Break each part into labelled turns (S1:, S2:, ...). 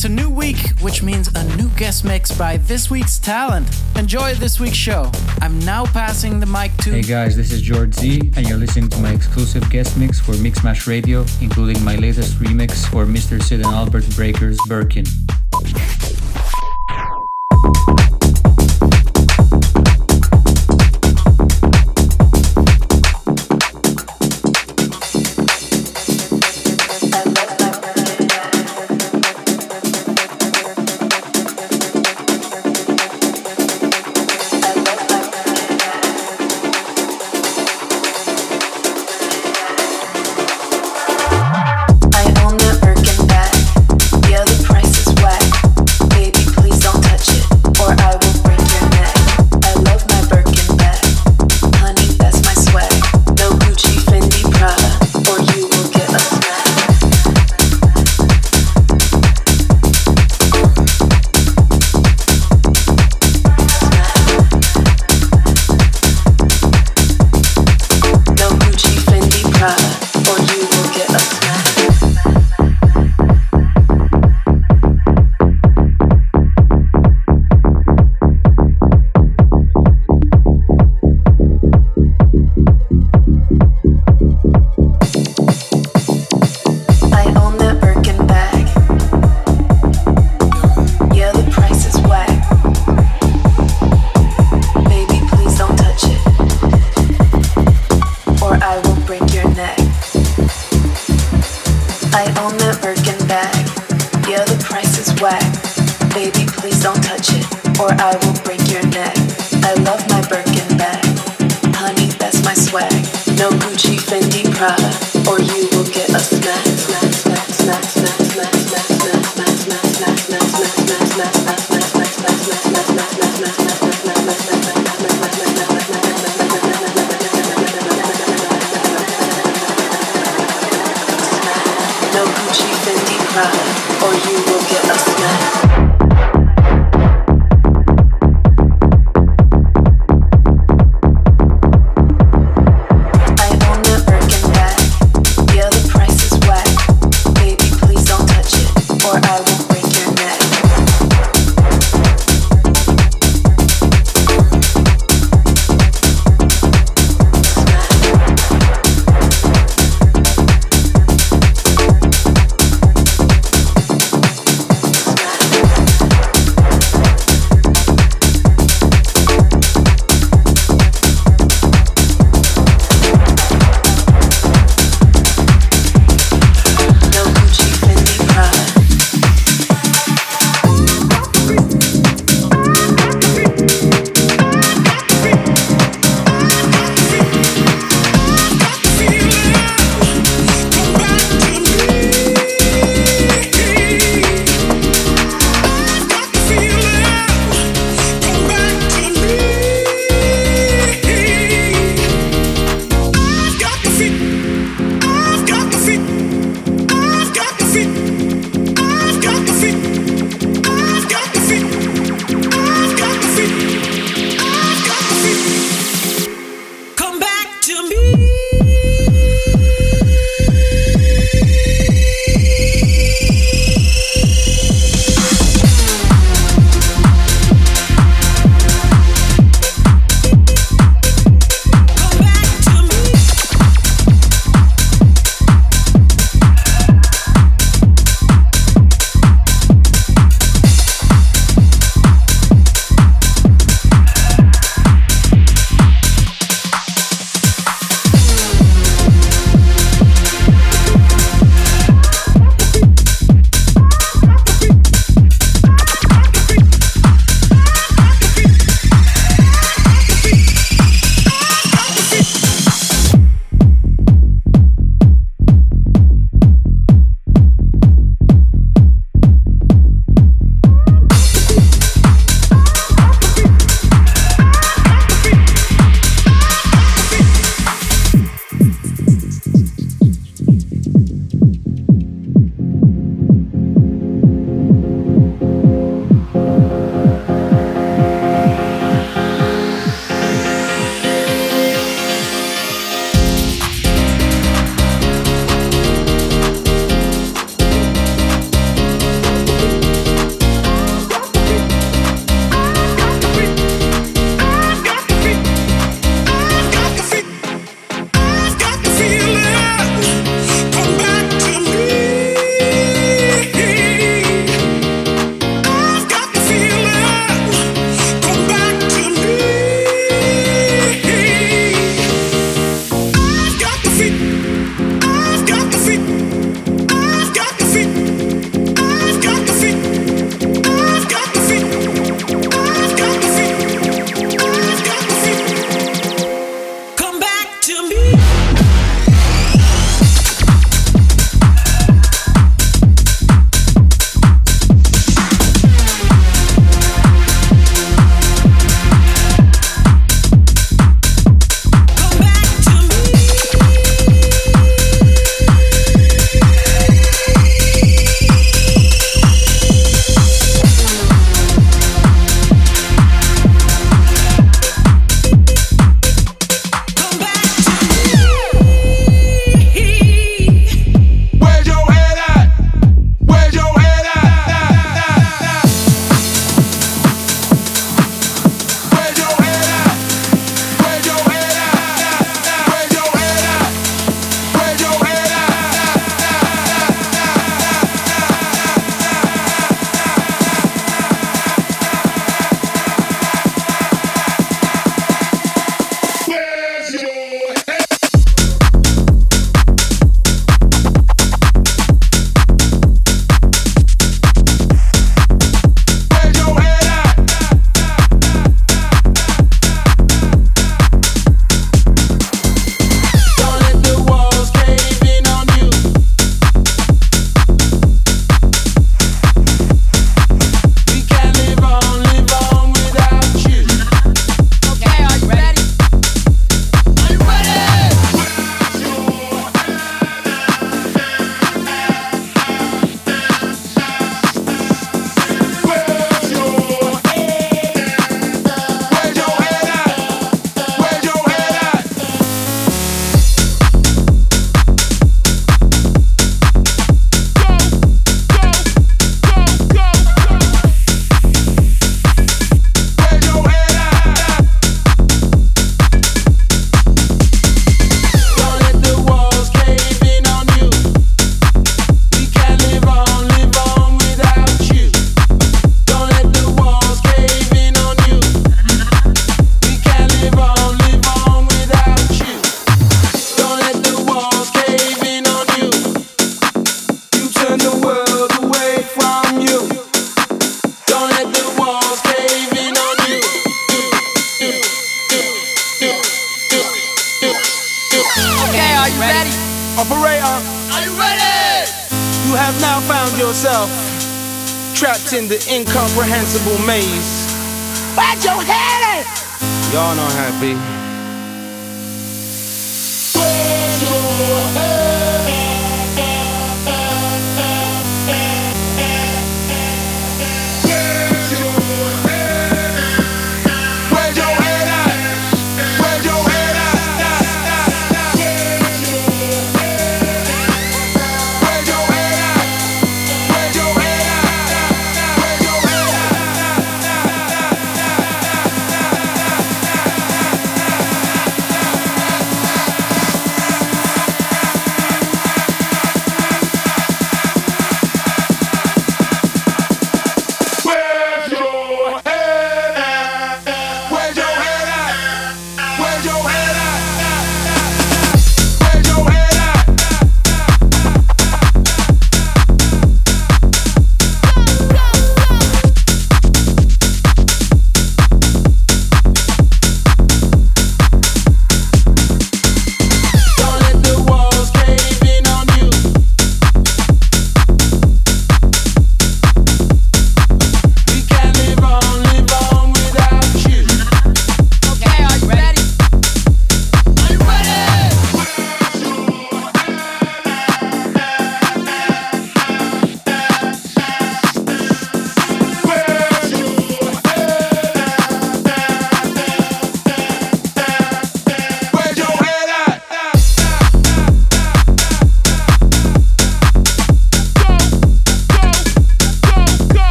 S1: It's a new week, which means a new guest mix by this week's talent. Enjoy this week's show. I'm now passing the mic to.
S2: Hey guys, this is George Z, and you're listening to my exclusive guest mix for Mixmash Radio, including my latest remix for Mr. Sid and Albert Breaker's Birkin.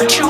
S3: want you